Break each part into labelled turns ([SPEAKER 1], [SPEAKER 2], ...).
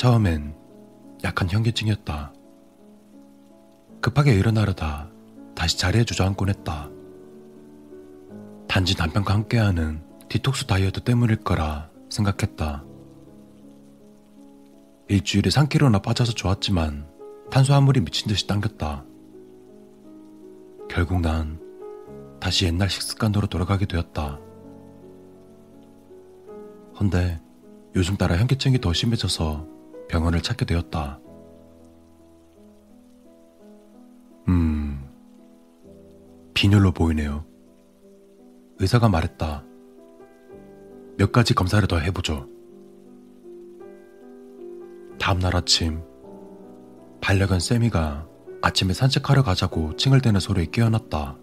[SPEAKER 1] 처음엔 약한 현기증이었다. 급하게 일어나려다 다시 자리에 주저앉곤 했다. 단지 남편과 함께하는 디톡스 다이어트 때문일 거라 생각했다. 일주일에 3kg나 빠져서 좋았지만 탄수화물이 미친 듯이 당겼다. 결국 난 다시 옛날 식습관으로 돌아가게 되었다. 헌데 요즘 따라 현기증이 더 심해져서 병원을 찾게 되었다. 음, 빈혈로 보이네요. 의사가 말했다. 몇 가지 검사를 더 해보죠. 다음날 아침, 반려견 세미가 아침에 산책하러 가자고 칭얼대는 소리에 깨어났다.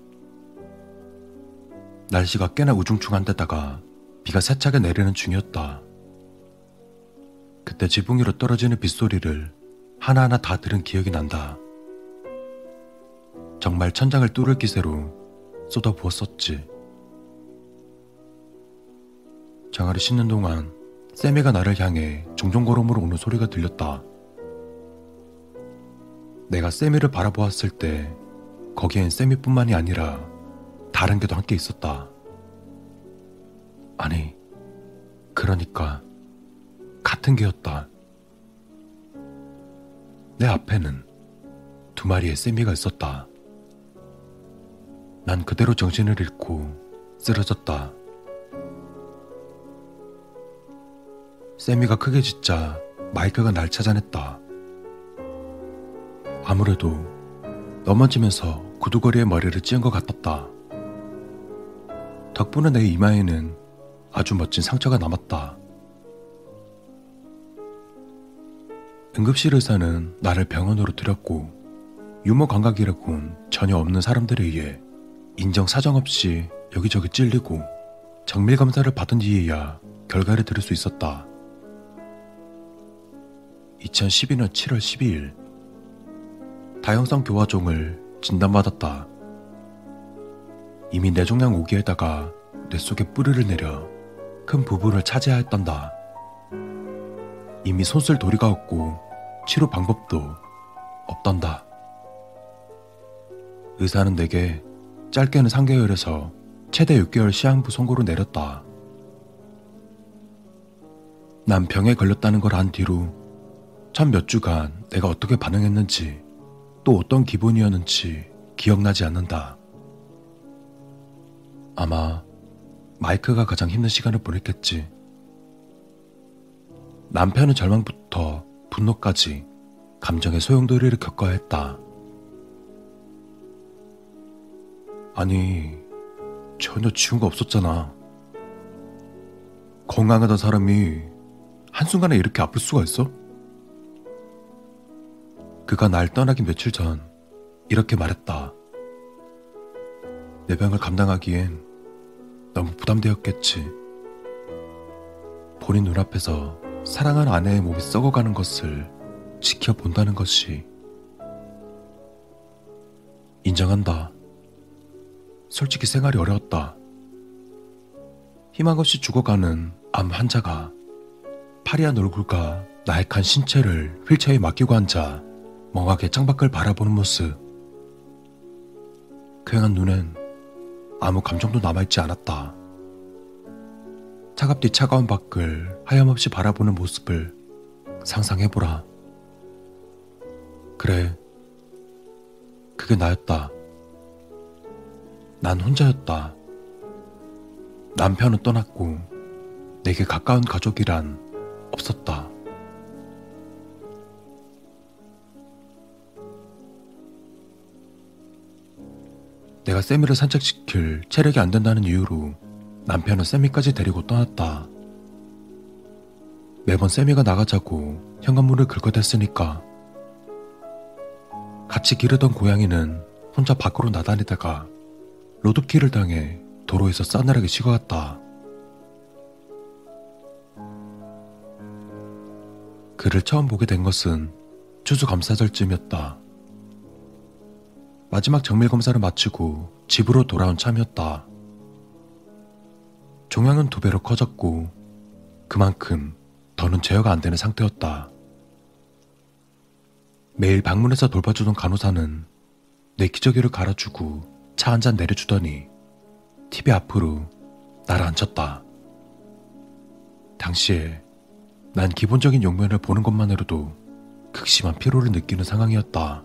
[SPEAKER 1] 날씨가 꽤나 우중충한 데다가 비가 세차게 내리는 중이었다. 그때 지붕 위로 떨어지는 빗소리를 하나하나 다 들은 기억이 난다. 정말 천장을 뚫을 기세로 쏟아부었었지. 장아를 씻는 동안 세미가 나를 향해 종종 걸음으로 오는 소리가 들렸다. 내가 세미를 바라보았을 때 거기엔 세미뿐만이 아니라 다른 게도 함께 있었다. 아니, 그러니까 같은 개였다. 내 앞에는 두 마리의 세미가 있었다. 난 그대로 정신을 잃고 쓰러졌다. 세미가 크게 짖자 마이크가 날 찾아냈다. 아무래도 넘어지면서 구두거리에 머리를 찧은 것 같았다. 덕분에 내 이마에는 아주 멋진 상처가 남았다. 응급실 의사는 나를 병원으로 들였고 유머 감각이라곤 전혀 없는 사람들에 의해 인정 사정 없이 여기저기 찔리고 정밀 검사를 받은 뒤에야 결과를 들을 수 있었다. 2012년 7월 12일 다형성 교화종을 진단받았다. 이미 뇌종양 5기에다가 뇌 속에 뿌리를 내려 큰 부분을 차지하였단다. 이미 손쓸 도리가 없고 치료 방법도 없단다. 의사는 내게 짧게는 3개월에서 최대 6개월 시한부 선고를 내렸다. 난 병에 걸렸다는 걸 안 뒤로 참 몇 주간 내가 어떻게 반응했는지 또 어떤 기분이었는지 기억나지 않는다. 아마 마이크가 가장 힘든 시간을 보냈겠지. 남편은 절망부터 분노까지 감정의 소용돌이를 겪어야 했다. 아니, 전혀 지운 거 없었잖아. 건강하던 사람이 한순간에 이렇게 아플 수가 있어? 그가 날 떠나기 며칠 전 이렇게 말했다. 내 병을 감당하기엔 너무 부담되었겠지. 본인 눈앞에서 사랑하는 아내의 몸이 썩어가는 것을 지켜본다는 것이 인정한다. 솔직히 생활이 어려웠다. 희망 없이 죽어가는 암 환자가 파리한 얼굴과 나약한 신체를 휠체어에 맡기고 앉아 멍하게 창밖을 바라보는 모습. 쾌한 눈엔 아무 감정도 남아있지 않았다. 차갑디 차가운 밖을 하염없이 바라보는 모습을 상상해보라. 그래. 그게 나였다. 난 혼자였다. 남편은 떠났고 내게 가까운 가족이란 없었다. 내가 세미를 산책시킬 체력이 안 된다는 이유로 남편은 세미까지 데리고 떠났다. 매번 세미가 나가자고 현관문을 긁어댔으니까. 같이 기르던 고양이는 혼자 밖으로 나다니다가 로드키를 당해 도로에서 싸늘하게 식어갔다. 그를 처음 보게 된 것은 추수감사절쯤이었다. 마지막 정밀 검사를 마치고 집으로 돌아온 참이었다. 종양은 두 배로 커졌고 그만큼 더는 제어가 안 되는 상태였다. 매일 방문해서 돌봐주던 간호사는 내 기저귀를 갈아주고 차 한 잔 내려주더니 TV 앞으로 나를 앉혔다. 당시에 난 기본적인 용면을 보는 것만으로도 극심한 피로를 느끼는 상황이었다.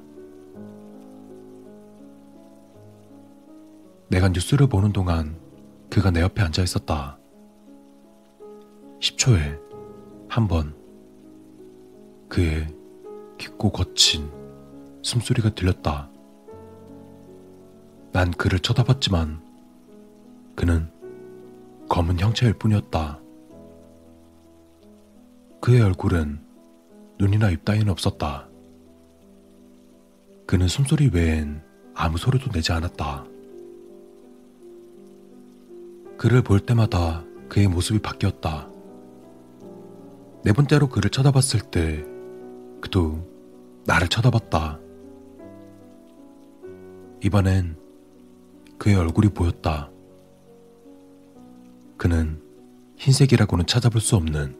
[SPEAKER 1] 내가 뉴스를 보는 동안 그가 내 옆에 앉아 있었다. 10초에 한 번 그의 깊고 거친 숨소리가 들렸다. 난 그를 쳐다봤지만 그는 검은 형체일 뿐이었다. 그의 얼굴은 눈이나 입 따위는 없었다. 그는 숨소리 외엔 아무 소리도 내지 않았다. 그를 볼 때마다 그의 모습이 바뀌었다. 네 번째로 그를 쳐다봤을 때 그도 나를 쳐다봤다. 이번엔 그의 얼굴이 보였다. 그는 흰색이라고는 찾아볼 수 없는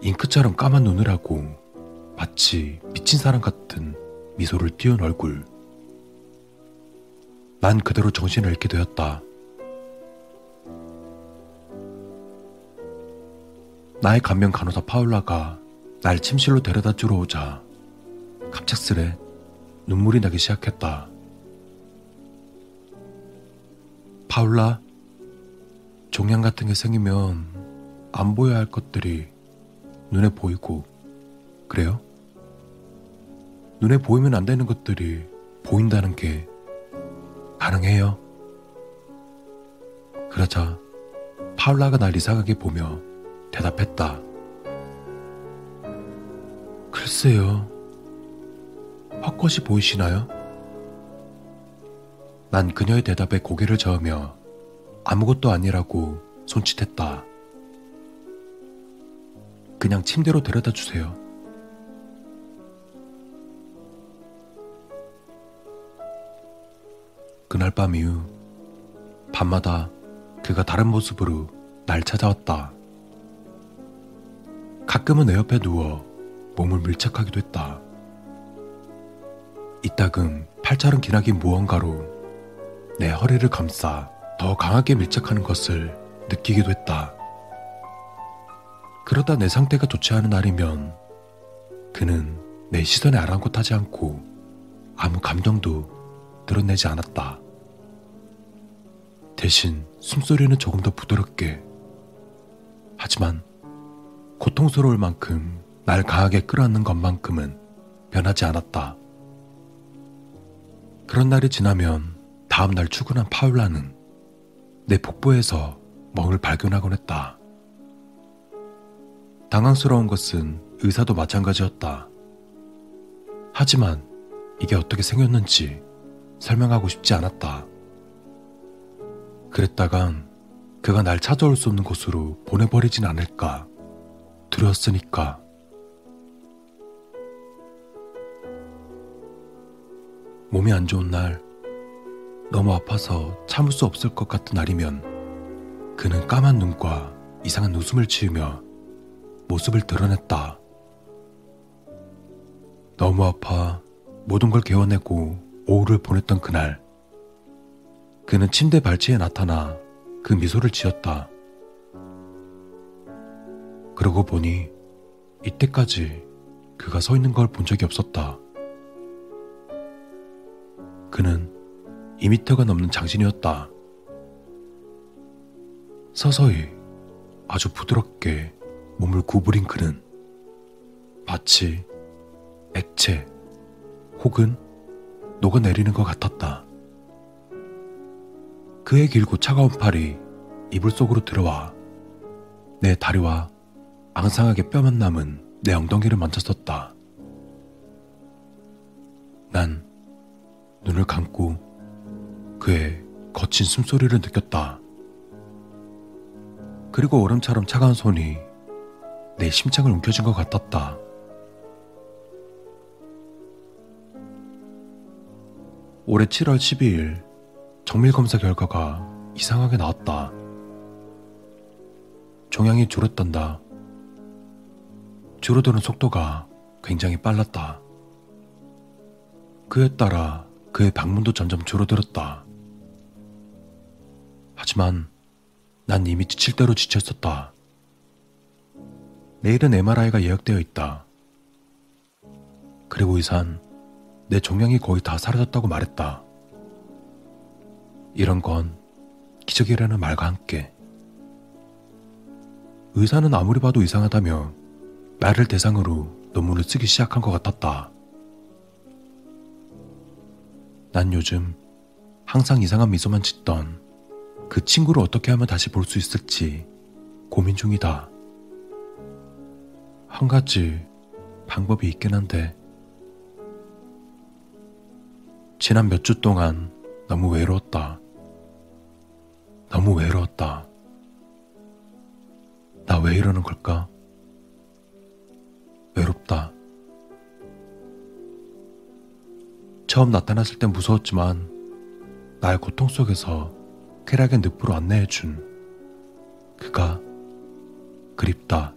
[SPEAKER 1] 잉크처럼 까만 눈을 하고 마치 미친 사람 같은 미소를 띄운 얼굴. 난 그대로 정신을 잃게 되었다. 나의 간명 간호사 파울라가 날 침실로 데려다 주러 오자 갑작스레 눈물이 나기 시작했다. 파울라, 종양 같은 게 생기면 안 보여야 할 것들이 눈에 보이고, 그래요? 눈에 보이면 안 되는 것들이 보인다는 게 가능해요. 그러자 파울라가 날 이상하게 보며 대답했다. 글쎄요. 헛것이 보이시나요? 난 그녀의 대답에 고개를 저으며 아무것도 아니라고 손짓했다. 그냥 침대로 데려다 주세요. 그날 밤 이후 밤마다 그가 다른 모습으로 날 찾아왔다. 가끔은 내 옆에 누워 몸을 밀착하기도 했다. 이따금 팔자른 기나긴 무언가로 내 허리를 감싸 더 강하게 밀착하는 것을 느끼기도 했다. 그러다 내 상태가 좋지 않은 날이면 그는 내 시선에 아랑곳하지 않고 아무 감정도 드러내지 않았다. 대신 숨소리는 조금 더 부드럽게 하지만 고통스러울 만큼 날 강하게 끌어안는 것만큼은 변하지 않았다. 그런 날이 지나면 다음 날 출근한 파울라는 내 복부에서 멍을 발견하곤 했다. 당황스러운 것은 의사도 마찬가지였다. 하지만 이게 어떻게 생겼는지 설명하고 싶지 않았다. 그랬다간 그가 날 찾아올 수 없는 곳으로 보내버리진 않을까 두려웠으니까. 몸이 안 좋은 날, 너무 아파서 참을 수 없을 것 같은 날이면 그는 까만 눈과 이상한 웃음을 지으며 모습을 드러냈다. 너무 아파 모든 걸 개워내고 오후를 보냈던 그날, 그는 침대 발치에 나타나 그 미소를 지었다. 그러고 보니 이때까지 그가 서 있는 걸 본 적이 없었다. 그는 2미터가 넘는 장신이었다. 서서히 아주 부드럽게 몸을 구부린 그는 마치 액체 혹은 녹아내리는 것 같았다. 그의 길고 차가운 팔이 이불 속으로 들어와 내 다리와 앙상하게 뼈만 남은 내 엉덩이를 만졌었다. 난 눈을 감고 그의 거친 숨소리를 느꼈다. 그리고 얼음처럼 차가운 손이 내 심장을 움켜쥔 것 같았다. 올해 7월 12일 정밀 검사 결과가 이상하게 나왔다. 종양이 줄었단다. 줄어드는 속도가 굉장히 빨랐다. 그에 따라 그의 방문도 점점 줄어들었다. 하지만 난 이미 지칠 대로 지쳤었다. 내일은 MRI가 예약되어 있다. 그리고 의사는 내 종양이 거의 다 사라졌다고 말했다. 이런 건 기적이라는 말과 함께 의사는 아무리 봐도 이상하다며 나를 대상으로 논문을 쓰기 시작한 것 같았다. 난 요즘 항상 이상한 미소만 짓던 그 친구를 어떻게 하면 다시 볼 수 있을지 고민 중이다. 한 가지 방법이 있긴 한데, 지난 몇 주 동안 너무 외로웠다. 너무 외로웠다. 나 왜 이러는 걸까? 외롭다. 처음 나타났을 땐 무서웠지만 나의 고통 속에서 쾌락의 늪으로 안내해준 그가 그립다.